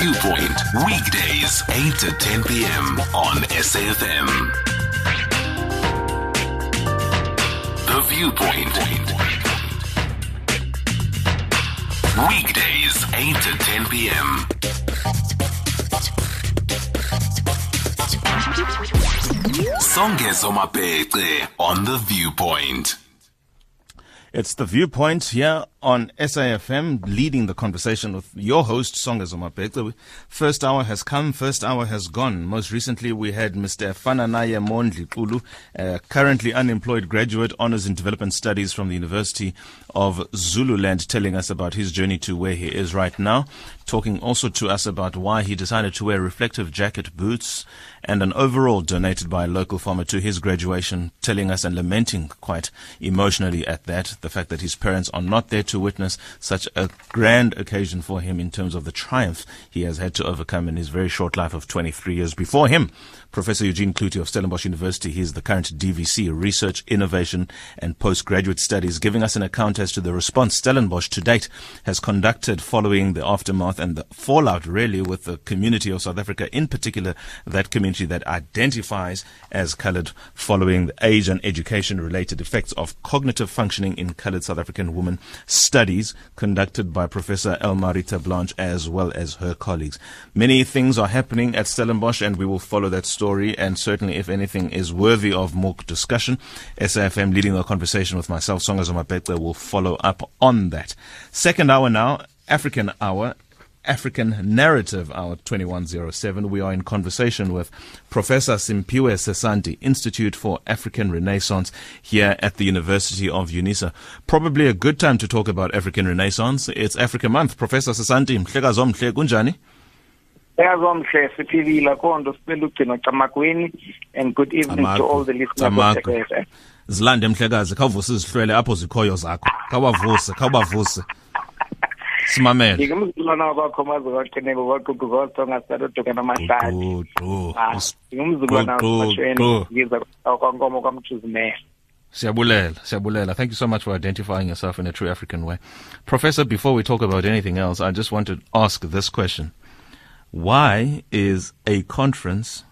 Viewpoint, weekdays, 8 to 10 p.m. on SAFM. The Viewpoint. Weekdays, 8 to 10 p.m. Songezo on The Viewpoint. It's the viewpoint here on SAFM, leading the conversation with your host, Songezo Mabece. First hour has come, first hour has gone. Most recently, we had Mr. Fananaya Mondli Kulu, a currently unemployed graduate, honors in development studies from the University of Zululand, telling us about his journey to where he is right now, talking also to us about why he decided to wear reflective jacket, boots, and an overall donated by a local farmer to his graduation, telling us and lamenting quite emotionally at that, the fact that his parents are not there to witness such a grand occasion for him in terms of the triumph he has had to overcome in his very short life of 23 years. Before him, Professor Eugene Cloete of Stellenbosch University, he is the current DVC, Research, Innovation and Postgraduate Studies, giving us an account as to the response Stellenbosch to date has conducted following the aftermath and the fallout really with the community of South Africa, in particular that community that identifies as coloured following the age and education related effects of cognitive functioning in coloured South African women studies conducted by Professor Elmarie Terblanche as well as her colleagues. Many things are happening at Stellenbosch and we will follow that story and certainly if anything is worthy of more discussion, SAFM leading the conversation with myself, Songezo Mabece, will follow up on that. Second hour now, African hour. African Narrative Hour 2107. We are in conversation with Professor Simphiwe Sesanti, Institute for African Renaissance here at the University of UNISA. Probably a good time to talk about African Renaissance. It's Africa Month. Professor Sesanti, mhlekazo mhle kunjani? Eyazomhle siphilile konto sicela ugcina camakweni and good evening to all the listeners of Camagu. FM. Zilande mhlekazi, khawuvuse izihlwele apho zikhoyo zakho. Khawavuse, khawubavuse. Simamele. ngingumzukulwana wakwakho maze waqineka kwaququ kwasonga sadoduka namahlati Gqu, gqu. Ah, ngingumzukulwana Gqu, gqu, wakwashweni gqu. ngiza kwankomo kwamthuzimela Siyabulela, siyabulela. Thank you so much for identifying yourself in a true African way. Professor, before we talk about anything else, I just want to ask this question. Why is a conference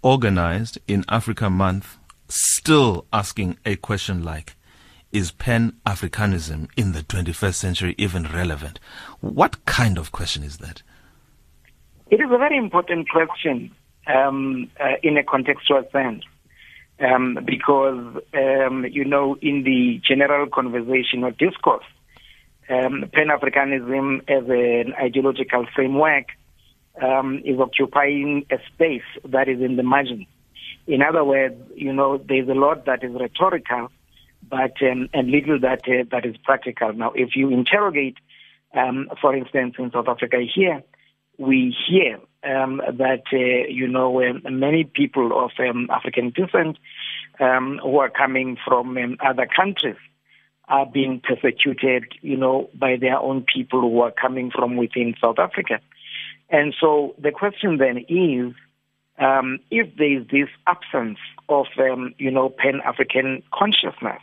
organized in Africa Month still asking a question like, is Pan-Africanism in the 21st century even relevant? What kind of question is that? It is a very important question um, uh, in a contextual sense. Um, because, um, you know, in the general conversation or discourse, um, Pan Africanism as an ideological framework um, is occupying a space that is in the margins. In other words, you know, there's a lot that is rhetorical, but um, and little that uh, that is practical. Now, if you interrogate, um, for instance, in South Africa here, we hear um, that uh, you know um, many people of um, African descent um, who are coming from um, other countries are being persecuted, you know, by their own people who are coming from within South Africa. And so the question then is, um, if there is this absence of, um, you know, Pan-African consciousness,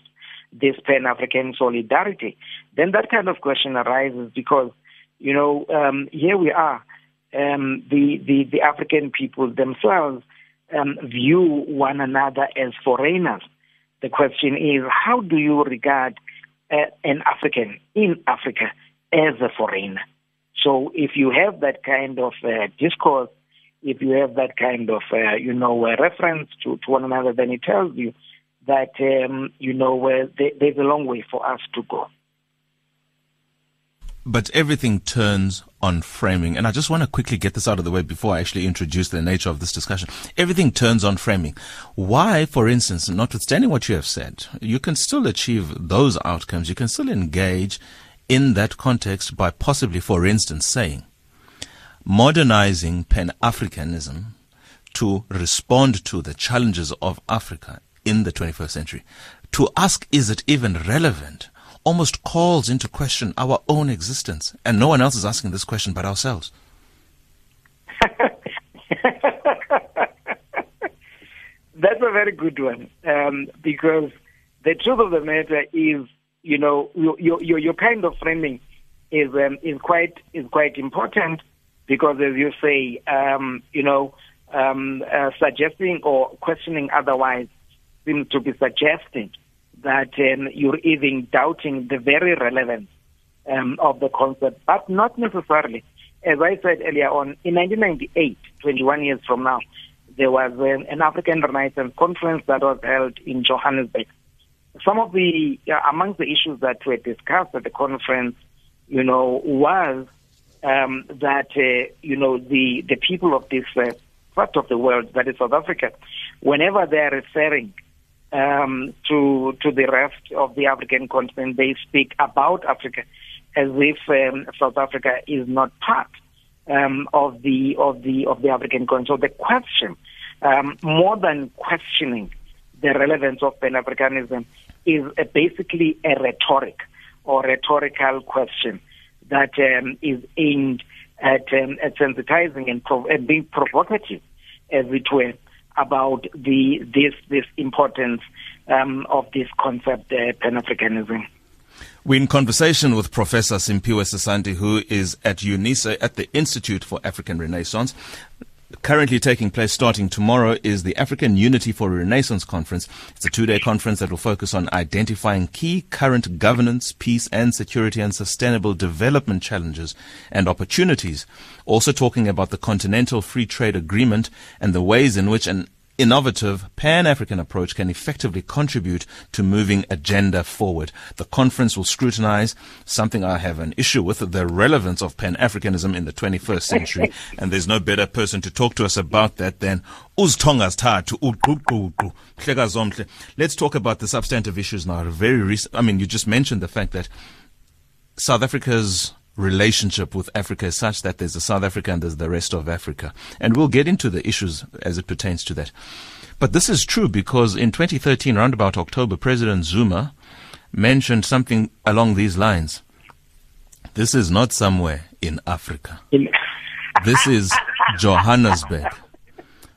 this Pan-African solidarity, then that kind of question arises because, you know, um, here we are, um, the, the, the African people themselves um, view one another as foreigners. The question is, how do you regard uh, an African in Africa as a foreigner? So if you have that kind of uh, discourse, if you have that kind of, uh, you know, uh, reference to, to one another, then it tells you that, um, you know, uh, there, there's a long way for us to go. But everything turns on framing. And I just want to quickly get this out of the way before I actually introduce the nature of this discussion. Everything turns on framing. Why, for instance, notwithstanding what you have said, you can still achieve those outcomes. You can still engage in that context by possibly, for instance, saying, modernizing Pan-Africanism to respond to the challenges of Africa in the 21st century. To ask, is it even relevant? Almost calls into question our own existence. And no one else is asking this question but ourselves. That's a very good one um, because the truth of the matter is, you know, your your your kind of framing is um, is quite is quite important because as you say, um, you know, um, uh, suggesting or questioning otherwise seems to be suggesting that um, you're even doubting the very relevance um, of the concept, but not necessarily. As I said earlier on, in 1998, 21 years from now, there was an, an African Renaissance conference that was held in Johannesburg. Some of the, uh, amongst the issues that were discussed at the conference, you know, was um, that, uh, you know, the, the people of this uh, part of the world, that is South Africa, whenever they are referring um, to to the rest of the African continent, they speak about Africa as if um, South Africa is not part um, of the of the of the African continent. So the question, um, more than questioning the relevance of Pan Africanism, is a, basically a rhetoric or rhetorical question that um, is aimed at, um, at sensitizing and, prov- and being provocative, as it were, about the this this importance um, of this concept, uh, Pan Africanism. We're in conversation with Professor Simphiwe Sesanti, who is at UNISA at the Institute for African Renaissance. Currently taking place starting tomorrow is the African Unity for Renaissance Conference. It's a two day conference that will focus on identifying key current governance, peace and security and sustainable development challenges and opportunities. Also talking about the Continental Free Trade Agreement and the ways in which an innovative pan-African approach can effectively contribute to moving agenda forward. The conference will scrutinize something I have an issue with, the relevance of pan-Africanism in the 21st century. and there's no better person to talk to us about that than Uztongas Tatu. Let's talk about the substantive issues now. Very recent, I mean, you just mentioned the fact that South Africa's relationship with Africa is such that there's a South Africa and there's the rest of Africa. And we'll get into the issues as it pertains to that. But this is true because in 2013, around about October, President Zuma mentioned something along these lines. This is not somewhere in Africa. this is Johannesburg.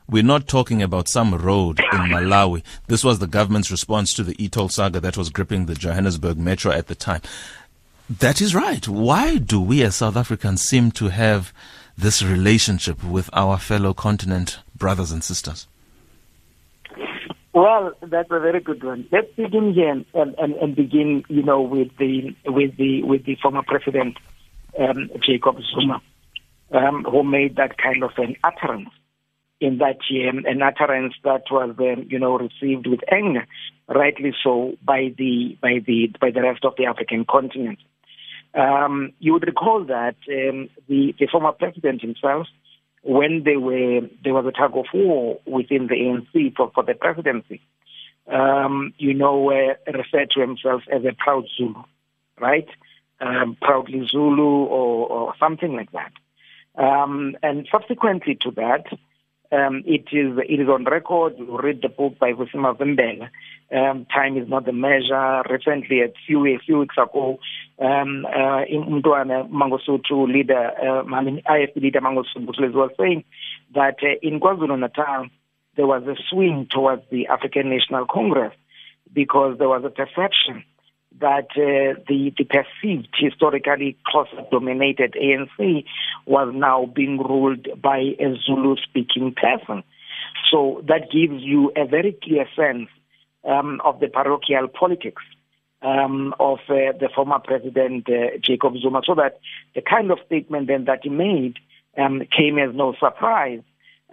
We're not talking about some road in Malawi. This was the government's response to the e-toll saga that was gripping the Johannesburg metro at the time. That is right. Why do we as South Africans seem to have this relationship with our fellow continent brothers and sisters? Well, that's a very good one. Let's begin here and, and, and begin, you know, with the with the with the former president um, Jacob Zuma, um, who made that kind of an utterance in that year, an utterance that was, um, you know, received with anger, rightly so, by the by the by the rest of the African continent. Um, you would recall that um, the, the former president himself, when were there was a tug of war within the ANC for, for the presidency, um, you know, uh, referred to himself as a proud Zulu, right? Um, proudly Zulu or, or something like that. Um, and subsequently to that, um, it is it is on record. You read the book by Vusi Mavimbela. Um, time is not the measure. Recently, a few a few weeks ago, um, uh, Mntwana Mangosuthu leader, uh, I mean IFP leader Mangosuthu was saying that uh, in KwaZulu Natal there was a swing towards the African National Congress because there was a perception that uh, the, the perceived historically Xhosa-dominated ANC was now being ruled by a Zulu-speaking person. So that gives you a very clear sense um, of the parochial politics um, of uh, the former president uh, Jacob Zuma. So that the kind of statement then that he made um, came as no surprise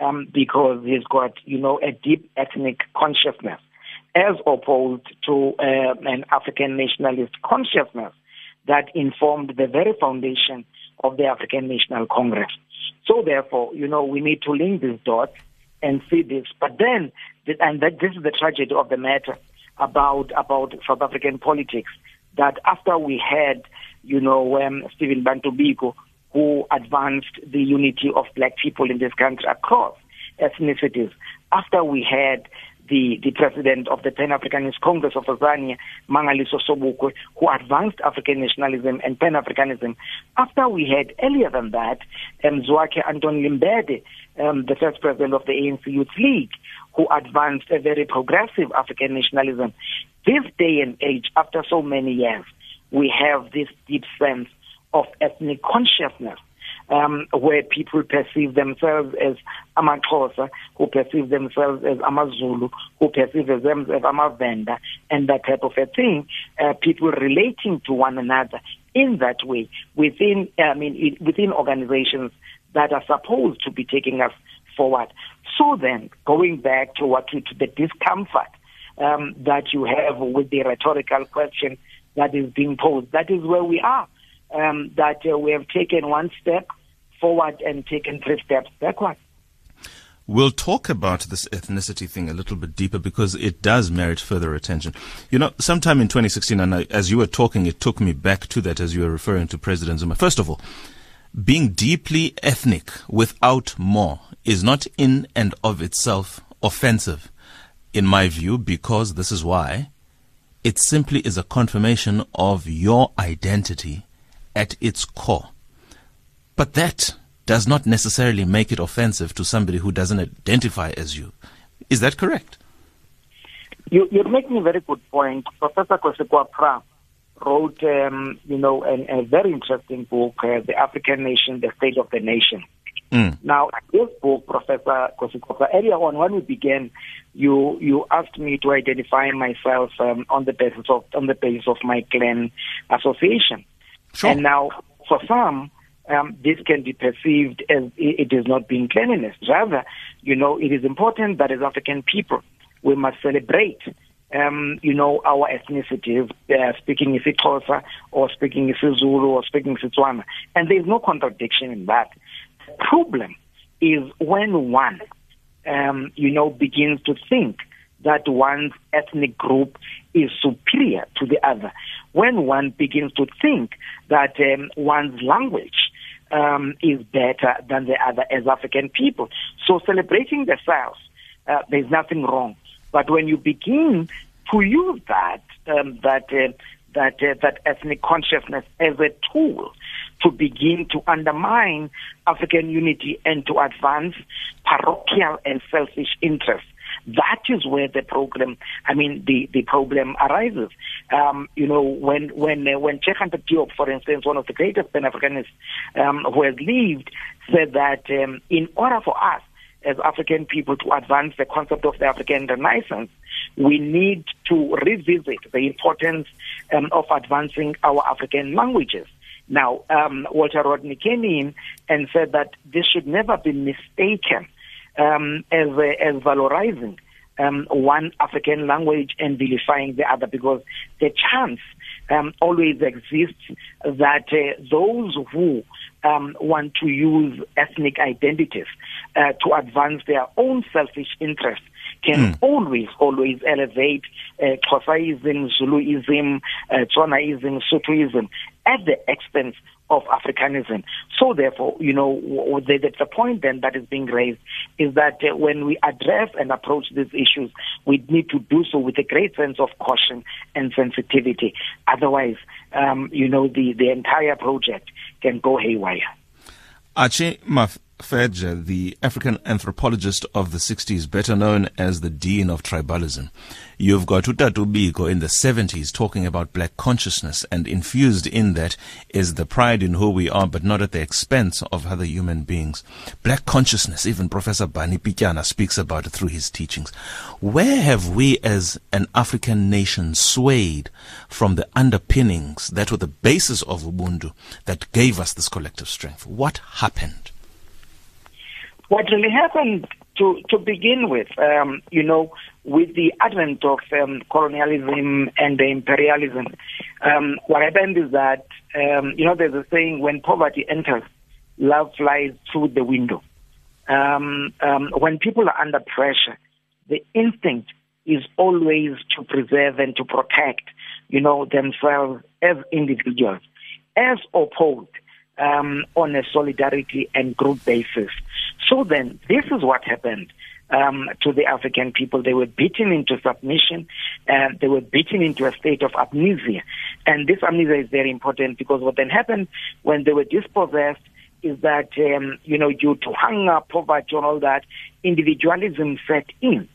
um, because he's got, you know, a deep ethnic consciousness as opposed to uh, an African nationalist consciousness that informed the very foundation of the African National Congress. So therefore, you know, we need to link these dots and see this. But then, and that this is the tragedy of the matter about about South African politics. That after we had, you know, um, Stephen Bantu Biko, who advanced the unity of black people in this country across ethnicities, after we had the, the president of the Pan-Africanist Congress of Azania, Mangaliso Sobukwe, who advanced African nationalism and Pan-Africanism. After we had, earlier than that, um, Zwakhe Anton Lembede, um, the first president of the ANC Youth League, who advanced a very progressive African nationalism. This day and age, after so many years, we have this deep sense of ethnic consciousness um, where people perceive themselves as Amaxhosa, who perceive themselves as Amazulu, who perceive themselves as Amavenda, and that type of a thing. Uh, people relating to one another in that way within, I mean, within organizations that are supposed to be taking us forward. So then, going back to what to, the discomfort um, that you have with the rhetorical question that is being posed, that is where we are. Um, that uh, we have taken one step forward and taken three steps backward. We'll talk about this ethnicity thing a little bit deeper because it does merit further attention. You know, sometime in 2016, and I, as you were talking, it took me back to that as you were referring to President Zuma. First of all, being deeply ethnic without more is not in and of itself offensive, in my view, because this is why it simply is a confirmation of your identity at its core. But that does not necessarily make it offensive to somebody who doesn't identify as you. Is that correct? You, are making a very good point. Professor Kwesi Kwaa Prah wrote, um, you know, an, a very interesting book, uh, The African Nation, The State of the Nation. Mm. Now, this book, Professor Kwesi Kwaa, earlier on when we began, you you asked me to identify myself um, on the basis of on the basis of my clan association. Sure. And now, for some, um, this can be perceived as it is not being cleanliness. Rather, you know, it is important that as African people, we must celebrate, um, you know, our ethnicity, uh, speaking isiXhosa or speaking isiZulu or speaking Setswana. And there is no contradiction in that. Problem is when one, um, you know, begins to think that one's ethnic group is superior to the other. When one begins to think that um, one's language um, is better than the other as African people. So celebrating the South, uh, there's nothing wrong. But when you begin to use that, um, that, uh, that, uh, that ethnic consciousness as a tool to begin to undermine African unity and to advance parochial and selfish interests, that is where the problem, I mean, the, the problem arises. Um, you know, when when uh, when Cheikh Anta Diop, for instance, one of the greatest Pan Africanists um, who has lived, said that um, in order for us as African people to advance the concept of the African Renaissance, we need to revisit the importance um, of advancing our African languages. Now, um, Walter Rodney came in and said that this should never be mistaken um, as, as valorizing um, one African language and vilifying the other because the chance um, always exists that uh, those who um, want to use ethnic identities uh, to advance their own selfish interests can mm. always, always elevate uh, Xhosaism, Zuluism, uh, Tswanaism, Sothoism at the expense of Africanism. So therefore, you know, the, the point then that is being raised is that uh, when we address and approach these issues, we need to do so with a great sense of caution and sensitivity. Otherwise, um, you know, the, the entire project can go haywire. Archie Maf- Fedja, the African anthropologist of the 60s, better known as the Dean of Tribalism. You've got Utatu Biko in the 70s talking about black consciousness, and infused in that is the pride in who we are, but not at the expense of other human beings. Black consciousness, even Professor Barney Pityana speaks about it through his teachings. Where have we as an African nation swayed from the underpinnings that were the basis of Ubuntu that gave us this collective strength? What happened? What really happened to to begin with, um, you know, with the advent of um, colonialism and imperialism, um, what happened is that um, you know there's a saying: when poverty enters, love flies through the window. Um, um, when people are under pressure, the instinct is always to preserve and to protect, you know, themselves as individuals, as opposed um, on a solidarity and group basis. So then, this is what happened. Um, to the African people. They were beaten into submission and they were beaten into a state of amnesia. And this amnesia is very important because what then happened when they were dispossessed is that, um, you know, due to hunger, poverty, and all that, individualism set in.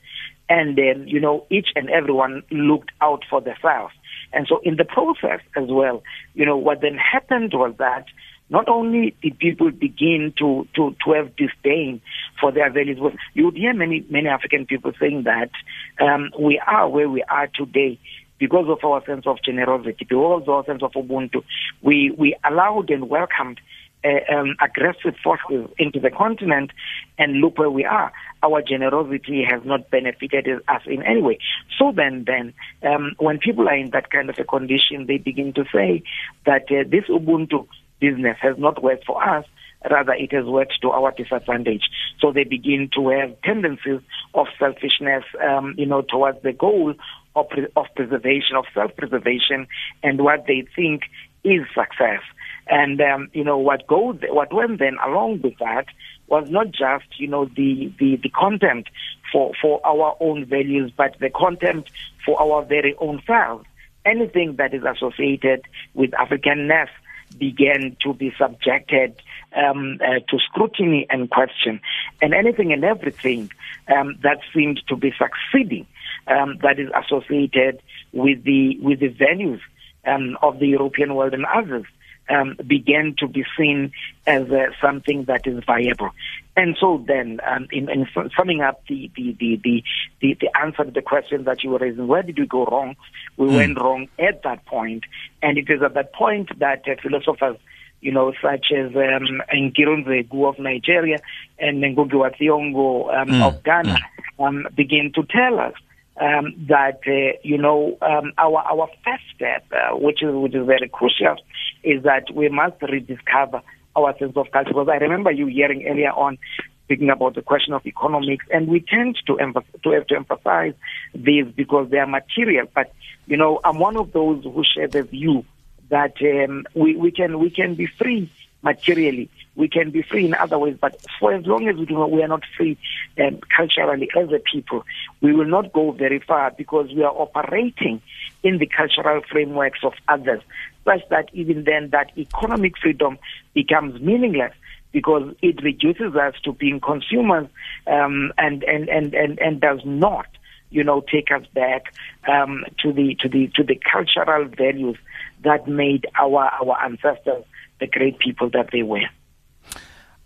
And then, you know, each and everyone looked out for themselves. And so in the process as well, you know, what then happened was that not only did people begin to, to, to have disdain for their values, you would hear many, many African people saying that um, we are where we are today because of our sense of generosity, because of our sense of Ubuntu. We, we allowed and welcomed uh, um, aggressive forces into the continent and look where we are. Our generosity has not benefited us in any way. So then, then um, when people are in that kind of a condition, they begin to say that uh, this Ubuntu business has not worked for us. Rather, it has worked to our disadvantage. So they begin to have tendencies of selfishness, um, you know, towards the goal of, of preservation, of self-preservation, and what they think is success. And um, you know what goes, what went then along with that was not just you know the the, the content for for our own values, but the content for our very own selves. Anything that is associated with Africanness began to be subjected um, uh, to scrutiny and question, and anything and everything um, that seemed to be succeeding um, that is associated with the with the values um, of the European world and others um, began to be seen as uh, something that is viable. And so then, um, in, in, summing up the, the, the, the, the, the answer to the question that you were raising, where did we go wrong? We mm. went wrong at that point. And it is at that point that uh, philosophers you know, such as um, Nkiru of Nigeria and Ngugi wa Thiong'o um, mm. of Ghana mm. um, begin to tell us um, that uh, you know um, our our first step, uh, which is which is very crucial, is that we must rediscover our sense of culture. Because I remember you hearing earlier on speaking about the question of economics, and we tend to emph- to have to emphasize these because they are material. But you know, I'm one of those who share the view that um, we we can we can be free materially we can be free in other ways, but for as long as we, do we are not free um, culturally as a people, we will not go very far because we are operating in the cultural frameworks of others, such that even then that economic freedom becomes meaningless because it reduces us to being consumers um, and, and, and, and, and does not you know, take us back um, to the to the to the cultural values that made our our ancestors the great people that they were.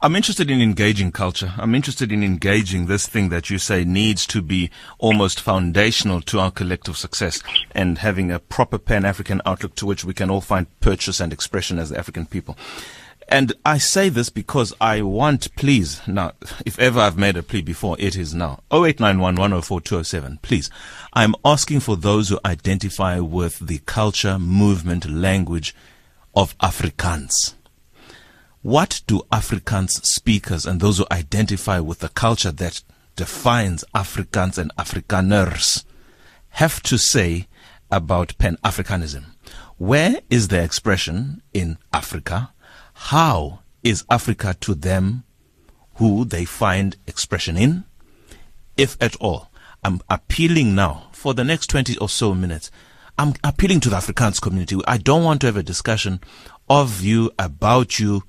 I'm interested in engaging culture. I'm interested in engaging this thing that you say needs to be almost foundational to our collective success and having a proper Pan African outlook to which we can all find purchase and expression as the African people. And I say this because I want, please, now, if ever I've made a plea before, it is now. 0891 Please, I'm asking for those who identify with the culture, movement, language of Afrikaans what do Afrikaans speakers and those who identify with the culture that defines Afrikaans and Afrikaners have to say about Pan Africanism? Where is their expression in Africa? How is Africa to them who they find expression in? If at all. I'm appealing now for the next 20 or so minutes. I'm appealing to the Afrikaans community. I don't want to have a discussion of you, about you,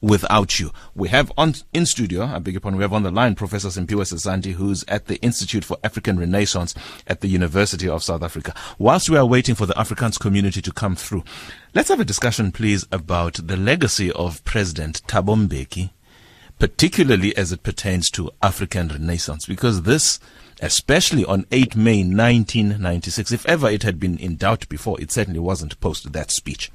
without you. We have on in studio, I beg your pardon, we have on the line Professor Simphiwe Sesanti, who's at the Institute for African Renaissance at the University of South Africa. Whilst we are waiting for the Afrikaans community to come through, let's have a discussion, please, about the legacy of President Thabo Mbeki, particularly as it pertains to African Renaissance, because this especially on 8 May 1996. If ever it had been in doubt before, it certainly wasn't post that speech.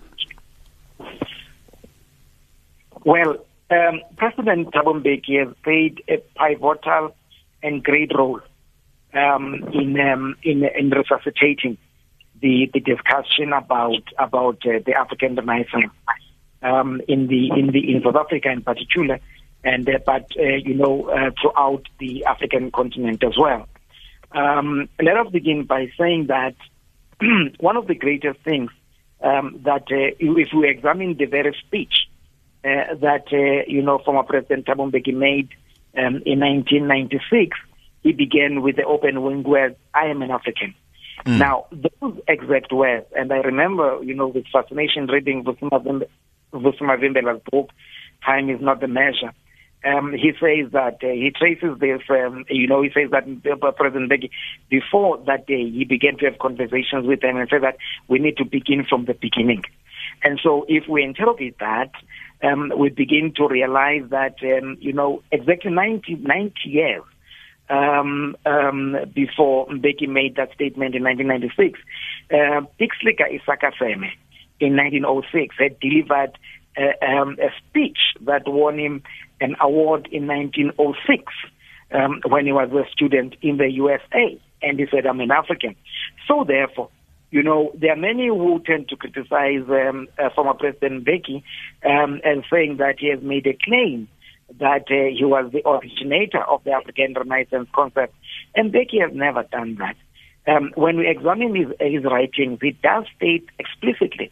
Well, um, President Thabo Mbeki has played a pivotal and great role um, in, um, in in resuscitating the the discussion about about uh, the African Renaissance um, in the in the in South Africa in particular, and uh, but uh, you know uh, throughout the African continent as well. Um, let us begin by saying that one of the greatest things um, that uh, if we examine the very speech uh, that, uh, you know, former President Thabo Mbeki made um, in 1996, he began with the open wing words, I am an African. Mm. Now, those exact words, and I remember, you know, with fascination reading Vusi Mavimbela's book, Time is Not the Measure. Um, he says that uh, he traces this, um, you know, he says that President Mbeki, before that day, he began to have conversations with them and said that we need to begin from the beginning. And so if we interrogate that, um, we begin to realize that, um, you know, exactly 90, 90 years um, um, before Mbeki made that statement in 1996, uh, Pixley ka Isaka Seme in 1906 had delivered uh, um, a speech that won him an award in 1906 um, when he was a student in the USA. And he said, I'm an African. So therefore, you know, there are many who tend to criticize um, uh, former President Mbeki um, and saying that he has made a claim that uh, he was the originator of the African Renaissance concept. And Mbeki has never done that. Um, when we examine his, his writings, it does state explicitly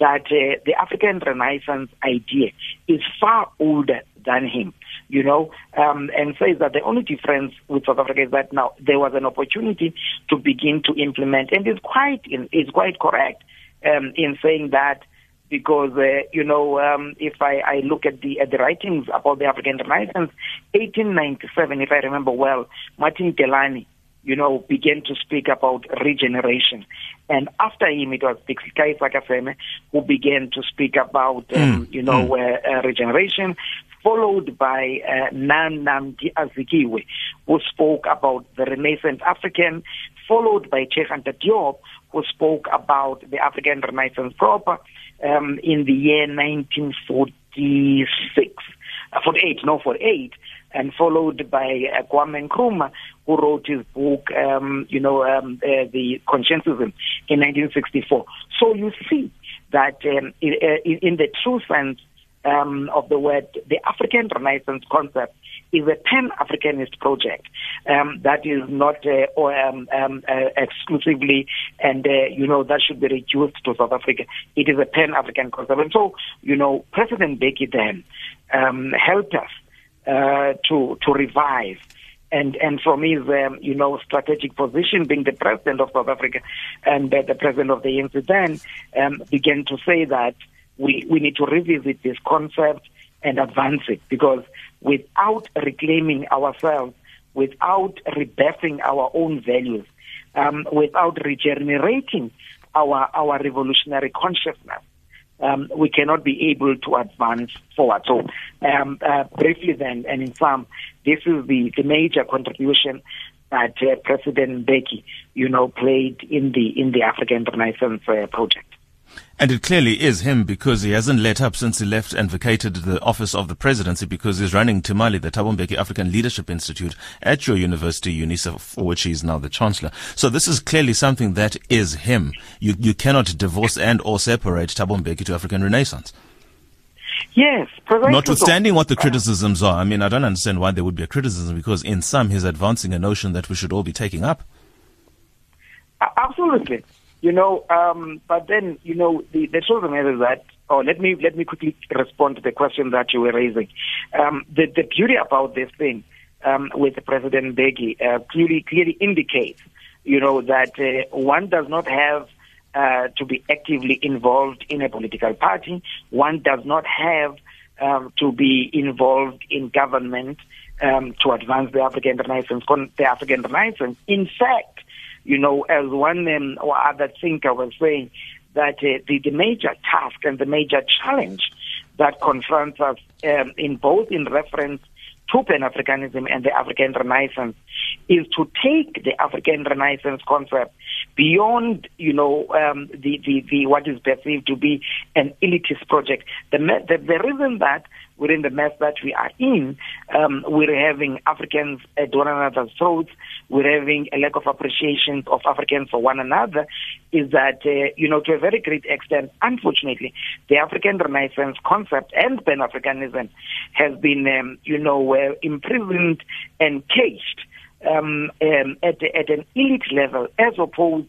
that uh, the African Renaissance idea is far older than him, you know, um, and says that the only difference with South Africa is that now there was an opportunity to begin to implement, and it's quite is quite correct um, in saying that because uh, you know um, if I, I look at the at the writings about the African Renaissance, 1897, if I remember well, Martin Delany you know, began to speak about regeneration. And after him, it was ka Isaka Seme who began to speak about, um, mm. you know, mm. uh, uh, regeneration, followed by uh, Nan Nnamdi Azikiwe, who spoke about the Renaissance African, followed by Cheikh Anta Diop, who spoke about the African Renaissance proper um, in the year 1946. Uh, 48, no, 48 and followed by uh, Kwame Nkrumah, who wrote his book, um, you know, um, uh, The Consciencism in 1964. So you see that um, in, uh, in, the true sense um, of the word, the African Renaissance concept is a pan-Africanist project um, that is not uh, or, um, um, uh, exclusively, and uh, you know that should be reduced to South Africa. It is a pan-African concept, and so you know President Mbeki then um, helped us uh, to to revive. And and from his um, you know strategic position, being the president of South Africa and uh, the president of the ANC, then um, began to say that we we need to revisit this concept and advance it because without reclaiming ourselves, without rebirthing our own values, um, without regenerating our our revolutionary consciousness, um, we cannot be able to advance forward. So, um, uh, briefly then, and in sum, this is the, the major contribution that uh, President Mbeki, you know, played in the in the African Renaissance uh, project. And it clearly is him because he hasn't let up since he left and vacated the office of the presidency because he's running TMALI, the Thabo Mbeki African Leadership Institute at your university, UNISA, for which he's now the chancellor. So this is clearly something that is him. You, you cannot divorce and or separate Thabo Mbeki to African Renaissance. Yes, Notwithstanding what the criticisms are, I mean, I don't understand why there would be a criticism because in some he's advancing a notion that we should all be taking up. Absolutely. You know, um, but then, you know, the, the truth of the matter is that, oh, let me, let me quickly respond to the question that you were raising. Um, the, the beauty about this thing, um, with President Mbeki, uh, clearly, clearly indicates, you know, that uh, one does not have uh, to be actively involved in a political party. One does not have um, to be involved in government um, to advance the African Renaissance. The African Renaissance. In fact, you know, as one um, or other thinker was saying, that uh, the, the major task and the major challenge that confronts us um, in both in reference to Pan-Africanism and the African Renaissance is to take the African Renaissance concept beyond, you know, um, the, the, the, what is perceived to be an elitist project. The, the, the reason that within the mess that we are in, um, we're having Africans at one another's throats. We're having a lack of appreciation of Africans for one another. Is that, uh, you know, to a very great extent, unfortunately, the African Renaissance concept and Pan Africanism has been, um, you know, uh, imprisoned and caged um, um, at, at an elite level as opposed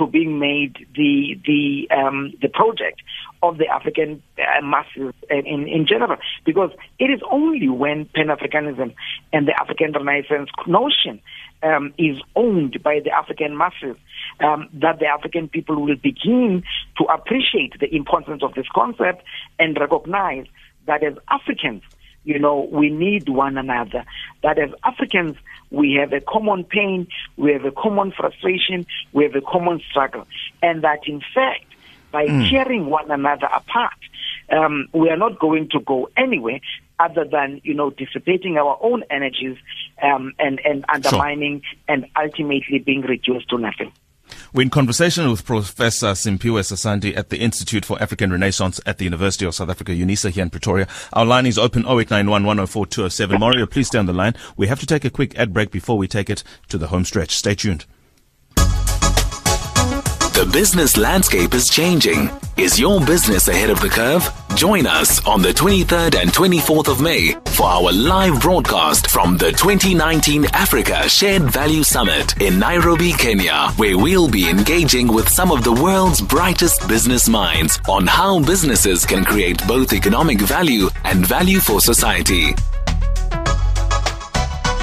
to being made the the um, the project of the African uh, masses in in general, because it is only when Pan Africanism and the African Renaissance notion um, is owned by the African masses um, that the African people will begin to appreciate the importance of this concept and recognize that as Africans you know, we need one another. But as Africans, we have a common pain, we have a common frustration, we have a common struggle. And that in fact, by Mm. tearing one another apart, um, we are not going to go anywhere other than you know dissipating our own energies um, and and undermining and ultimately being reduced to nothing. We're in conversation with Professor Simphiwe Sesanti at the Institute for African Renaissance at the University of South Africa, UNISA here in Pretoria. Our line is open 0891 104 207. Mario, please stay on the line. We have to take a quick ad break before we take it to the home stretch. Stay tuned. Business landscape is changing. Is your business ahead of the curve? Join us on the 23rd and 24th of May for our live broadcast from the 2019 Africa Shared Value Summit in Nairobi, Kenya, where we'll be engaging with some of the world's brightest business minds on how businesses can create both economic value and value for society.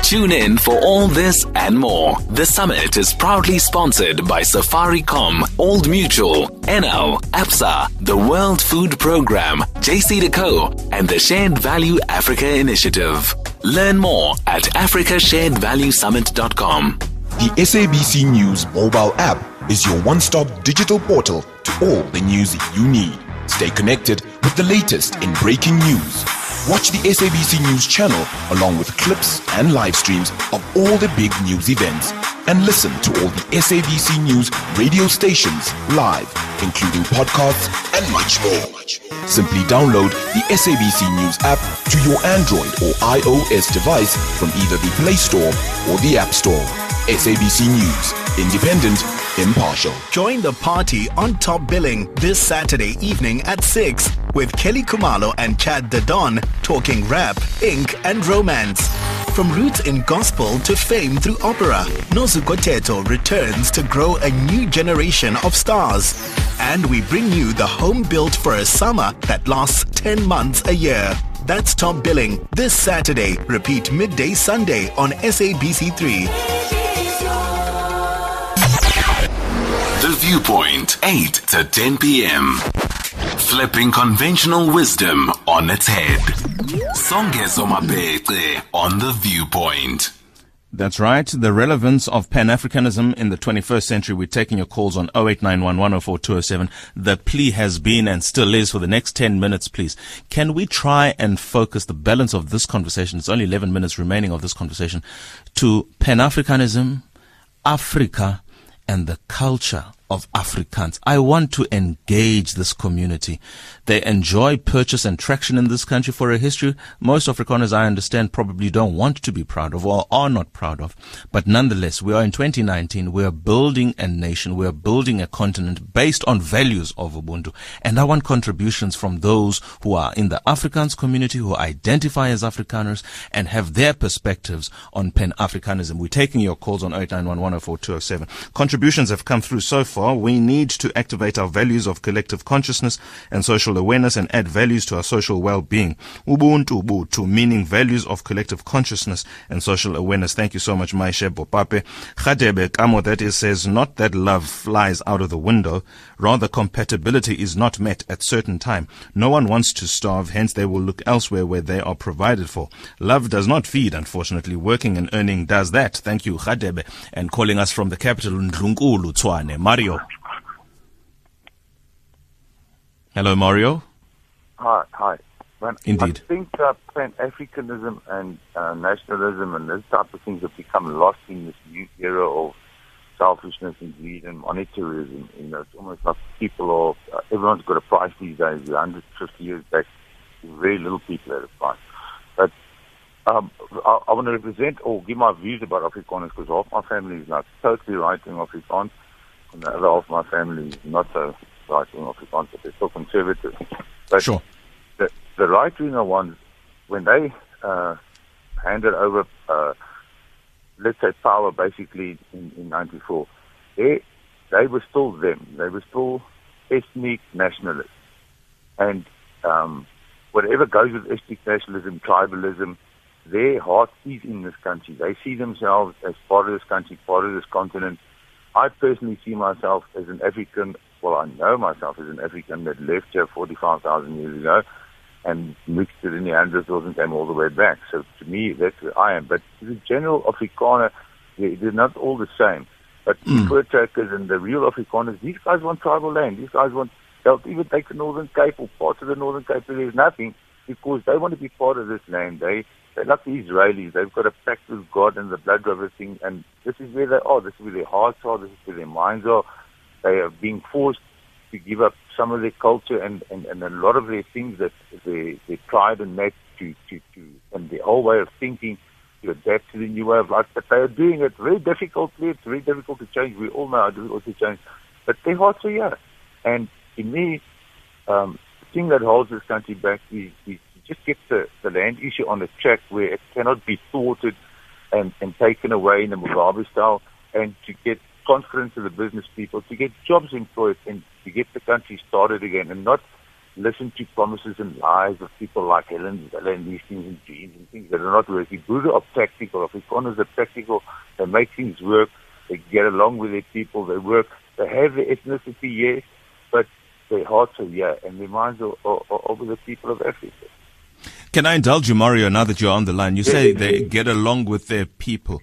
Tune in for all this and more. The summit is proudly sponsored by Safaricom, Old Mutual, NL, APSA, the World Food Program, JCDecaux, and the Shared Value Africa Initiative. Learn more at africasharedvaluesummit.com. The SABC News mobile app is your one stop digital portal to all the news you need. Stay connected with the latest in breaking news. Watch the SABC News channel along with clips and live streams of all the big news events. And listen to all the SABC News radio stations live, including podcasts and much more. Simply download the SABC News app to your Android or iOS device from either the Play Store or the App Store. SABC News, independent, impartial. Join the party on Top Billing this Saturday evening at 6 with Kelly Kumalo and Chad Da Don talking rap, ink, and romance. From roots in gospel to fame through opera, Nozuko Teto returns to grow a new generation of stars. And we bring you the home built for a summer that lasts 10 months a year. That's Top Billing this Saturday. Repeat midday Sunday on SABC3. The Viewpoint, 8 to 10 p.m. Flipping conventional wisdom on its head. Songezo on The Viewpoint. That's right. The relevance of Pan-Africanism in the 21st century. We're taking your calls on 0891 104 207. The plea has been and still is for the next 10 minutes, please. Can we try and focus the balance of this conversation? It's only 11 minutes remaining of this conversation to Pan-Africanism, Africa, and the culture of Africans. I want to engage this community. They enjoy purchase and traction in this country for a history most Afrikaners, I understand, probably don't want to be proud of or are not proud of. But nonetheless, we are in 2019. We are building a nation. We are building a continent based on values of Ubuntu. And I want contributions from those who are in the Afrikaans community, who identify as Afrikaners and have their perspectives on Pan-Africanism. We're taking your calls on 0891 Contributions have come through so far. We need to activate our values of collective consciousness and social awareness and add values to our social well-being. Ubuntu Ubuntu, meaning values of collective consciousness and social awareness. Thank you so much, Maishe Bopape. Khadebe Kamo, that is, says, not that love flies out of the window. Rather, compatibility is not met at certain time. No one wants to starve, hence they will look elsewhere where they are provided for. Love does not feed, unfortunately. Working and earning does that. Thank you, Khadebe. And calling us from the capital, Ndlunkulu, Tshwane. Mario. Hello, Mario. Hi, hi. Man, Indeed. I think uh, Pan-Africanism and uh, nationalism and this type of things have become lost in this new era of selfishness and greed and monetarism. You know, it's almost like people are, uh, everyone's got a price these days. 150 years back, very little people had a price. But um, I, I want to represent or give my views about Afrikaners because half my family is not totally writing Afrikaans and the other half of my family is not so writing Afrikaans, but they're still conservative. But Sure. the, the right winger ones, when they uh, handed over, uh, let's say, power basically in, in 94, they, they were still them. They were still ethnic nationalists. And um, whatever goes with ethnic nationalism, tribalism, their heart is in this country. They see themselves as part of this country, part of this continent. I personally see myself as an African. Well, I know myself as an African that left here 45,000 years ago and mixed it in the Neanderthals and came all the way back. So to me, that's where I am. But the general Afrikaner, they- they're not all the same. But hmm. the Voortrekkers and the real Afrikaners, these guys want tribal land. These guys want They'll even take the Northern Cape or parts of the Northern Cape where there's nothing because they want to be part of this land. They they're like the Israelis. They've got a pact with God and the blood of everything, and this is where they are. This is where their hearts are. This is where their minds are. They are being forced to give up some of their culture and, and, and a lot of their things that they, they pride and that to, to, to, and their whole way of thinking to adapt to the new way of life. But they are doing it very difficultly. It's very difficult to change. We all know how difficult to change. But their hearts are here. And to me, um, the thing that holds this country back is, is just get the, the land issue on the track where it cannot be thwarted and, and taken away in a Mugabe style and to get confidence of the business people, to get jobs employed and to get the country started again and not listen to promises and lies of people like Helen Zille and these things and dreams and things that are not working. Boere are practical. Afrikaners are practical. They make things work. They get along with their people. They work. They have the ethnicity, yes, but their hearts are here and their minds are, are, are over the people of Africa. Can I indulge you, Mario, now that you're on the line? You say they get along with their people.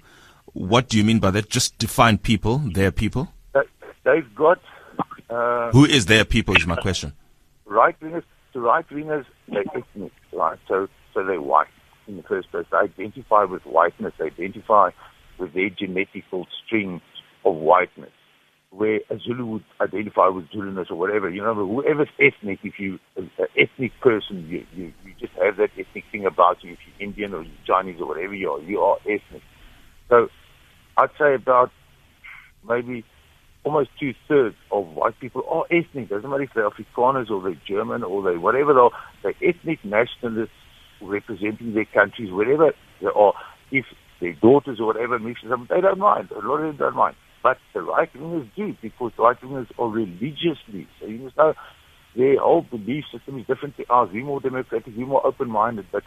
What do you mean by that? Just define people, their people? They've got. Uh, Who is their people, is my question. Right wingers, to right wingers, they're ethnic, right? So, so they're white in the first place. They identify with whiteness, they identify with their genetical string of whiteness where a Zulu would identify with Zuluness or whatever. You know, whoever's ethnic, if you an ethnic person, you, you you just have that ethnic thing about you. If you're Indian or you're Chinese or whatever you are, you are ethnic. So I'd say about maybe almost two thirds of white people are ethnic. Doesn't matter if they're Afrikaners or they're German or they whatever they are. They're ethnic nationalists representing their countries, wherever they are. If their daughters or whatever mix them, they don't mind. A lot of them don't mind. But the right wingers do because the right wingers are religiously. So you must know their whole belief system is different to ours. We're more democratic, we're more open minded. But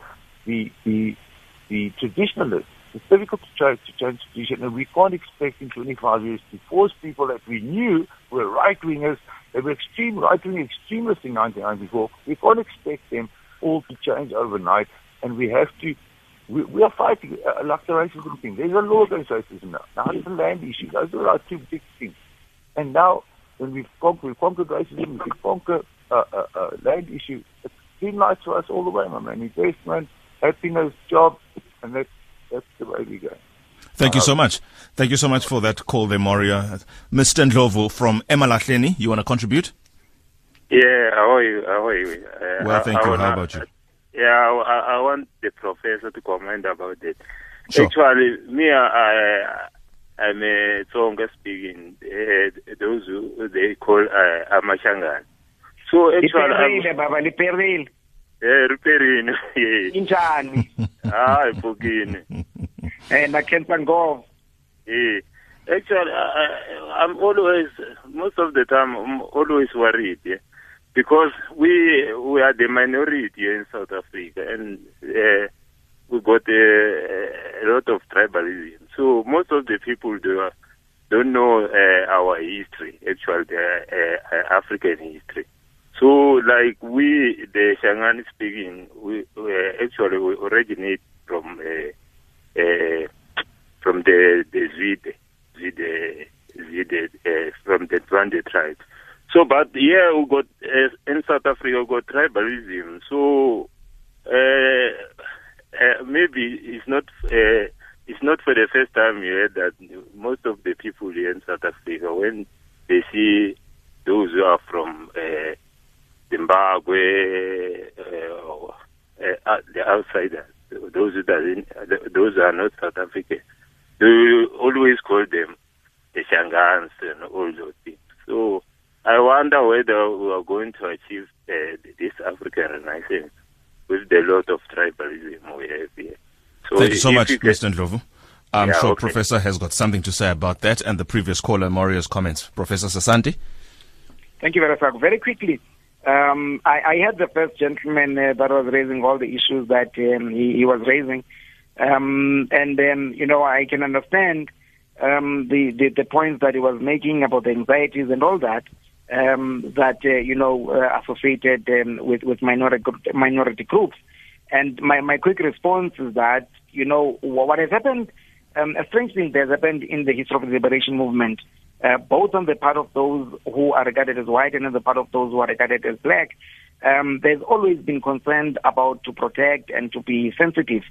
the the the traditionalists, it's difficult to change to change tradition and we can't expect in twenty five years to force people that we knew were right wingers, they were extreme right wing extremists in nineteen ninety four. We can't expect them all to change overnight and we have to we, we are fighting uh, like the racism thing. There's a law against racism now. Now it's a land issue. Those are our two big things. And now, when we've conquered, we've conquered racism, we conquer uh, uh, uh, land issue, it's green lights for us all the way, my man. Investment, happiness, jobs, and that's, that's the way we go. Thank you so much. Thank you so much for that call there, Moria. Mr. Ndlovu from Emalahleni, you want to contribute? Yeah, how are you? How are you? Uh, well, thank I, you. I wanna, how about you? Yeah, I, I, want the professor to comment about it. Sure. Actually, me, I, I'm a Tsonga speaking, uh, those who they call uh, Amashangan. So actually, liperile baba liperile eh riperini injani hayi bukini eh nakhensa ngov eh actually I, i'm always most of the time i'm always worried yeah because we we are the minority in South Africa and uh, we got a, a, lot of tribalism. So most of the people do, don't know uh, our history, actually the uh, African history. So like we, the Shangaan speaking, we, we actually we originate from uh, uh, from the the uh, from the Twande tribes. So, but yeah, we got uh, in South Africa, we got tribalism. So uh, uh, maybe it's not uh, it's not for the first time heard that most of the people here in South Africa, when they see those who are from uh, Zimbabwe, uh, the outsiders, those who doesn't, those are not South African, they always call them the Shangaans and all those things. So I wonder whether we are going to achieve uh, this African renaissance with the lot of tribalism we have here. So Thank you so much, you Mr. Ndlovu. I'm yeah, sure okay. Professor has got something to say about that and the previous caller, Mario's comments. Professor Sesanti? Thank you very much. Very quickly, um, I, I, had the first gentleman uh, that was raising all the issues that um, he, he, was raising. Um, and then, you know, I can understand um, the, the, the points that he was making about the anxieties and all that um, that uh, you know uh, associated um, with with minority minority groups. And my my quick response is that you know what has happened. Um, a strange thing that has happened in the history of the liberation movement uh, both on the part of those who are regarded as white and on the part of those who are regarded as black, um, there's always been concern about to protect and to be sensitive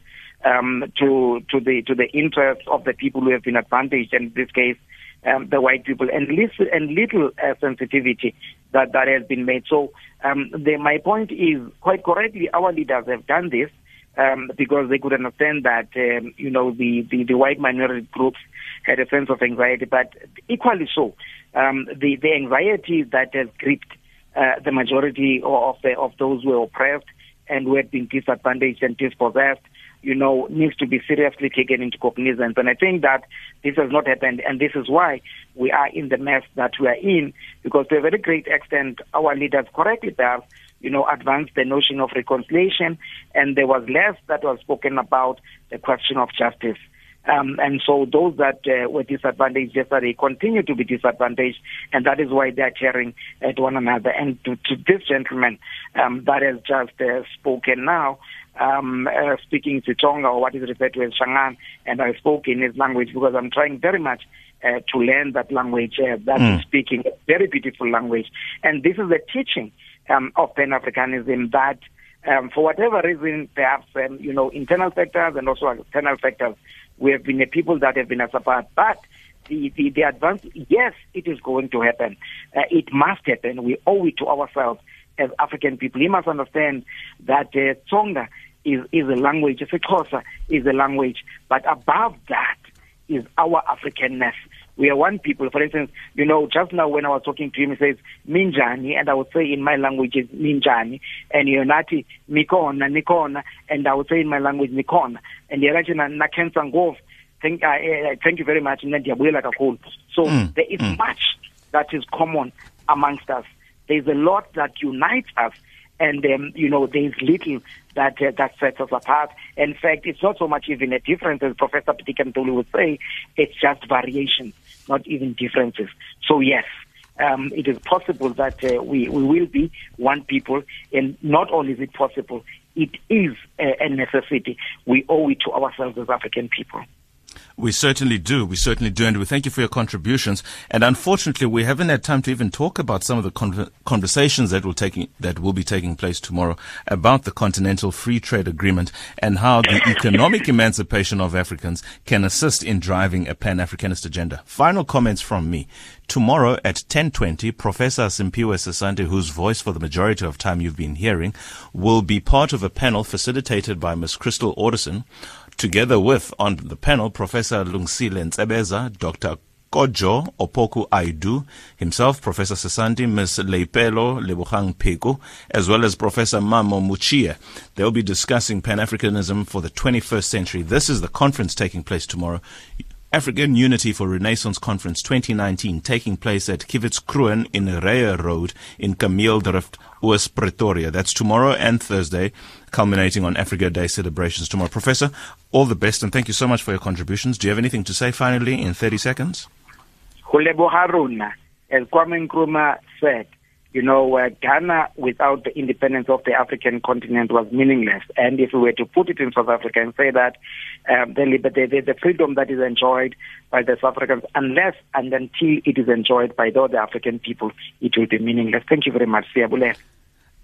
um, to to the to the interests of the people who have been advantaged, and in this case, um, the white people, and little and little uh, sensitivity that that has been made. So, um, the, my point is quite correctly, our leaders have done this. Um, because they could understand that um, you know the, the, the white minority groups had a sense of anxiety, but equally so, um, the the anxiety that has gripped uh, the majority of the of those who were oppressed and who had been disadvantaged and dispossessed you know, needs to be seriously taken into cognizance. And I think that this has not happened, and this is why we are in the mess that we are in, because to a very great extent, our leaders correctly have, you know, advanced the notion of reconciliation, and there was less that was spoken about the question of justice. Um, and so those that uh, were disadvantaged yesterday continue to be disadvantaged, and that is why they are tearing at one another. And to, to this gentleman um, that has just uh, spoken now, um, uh, speaking to Tsonga or what is referred to as Shangaan, and I spoke in his language because I'm trying very much uh, to learn that language uh, that mm. speaking. Very beautiful language. And this is the teaching um, of Pan Africanism that, um, for whatever reason, perhaps, um, you know, internal factors and also external factors, we have been a people that have been as apart. But the, the, the advance, yes, it is going to happen. Uh, it must happen. We owe it to ourselves as African people. You must understand that uh, Tsonga is, is a language, isiXhosa is a language, but above that is our Africanness. We are one people. For instance, you know, just now when I was talking to him, he says Minjani, and I would say in my language is Minjani, and Yonati Mikona, Nikona, and I would say in my language Nikona, and Yerajina Nakensa Ngov. Thank, uh, uh, thank you very much. Nadia Kakhulu. So mm. there is mm. much that is common amongst us. There's a lot that unites us, and um, you know there's little that uh, that sets us apart. In fact, it's not so much even a difference, as Professor Pitika Ntuli would say. It's just variations, not even differences. So yes. Um, it is possible that uh, we, we will be one people, and not only is it possible, it is a, a necessity. We owe it to ourselves as African people. We certainly do. We certainly do. And we thank you for your contributions. And unfortunately, we haven't had time to even talk about some of the con- conversations that will, taking, that will be taking place tomorrow about the Continental Free Trade Agreement and how the economic emancipation of Africans can assist in driving a Pan-Africanist agenda. Final comments from me. Tomorrow at 10.20, Professor Simphiwe Sesanti, whose voice for the majority of time you've been hearing, will be part of a panel facilitated by Ms. Crystal Orderson together with on the panel Professor Lungisile Ntsebeza, Dr. Kojo Opoku Aidoo, himself, Professor Sesanti, Ms. Liepollo Lebohang Pheko, as well as Professor Mamo Muchie. They'll be discussing Pan-Africanism for the 21st century. This is the conference taking place tomorrow. African Unity for Renaissance Conference 2019 taking place at Kievits Kroon in Reier Road in Kameeldrift, West Pretoria. That's tomorrow and Thursday, culminating on Africa Day celebrations tomorrow. Professor, all the best and thank you so much for your contributions. Do you have anything to say finally in 30 seconds? as Kwame Nkrumah said, you know, uh, Ghana without the independence of the African continent was meaningless. And if we were to put it in South Africa and say that um, the, liberty, the, the freedom that is enjoyed by the South Africans, unless and until it is enjoyed by the other African people, it will be meaningless. Thank you very much, Siyabule.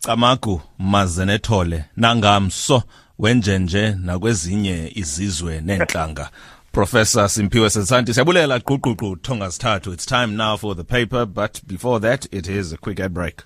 Amaku mazenethole nangamso wenjenje nakwezinye izizwe nenhlanga Professor Simphiwe Sesanti. Siyabulela gqugqugqu Tonga Sithathu. It's time now for the paper, but before that, it is a quick ad break.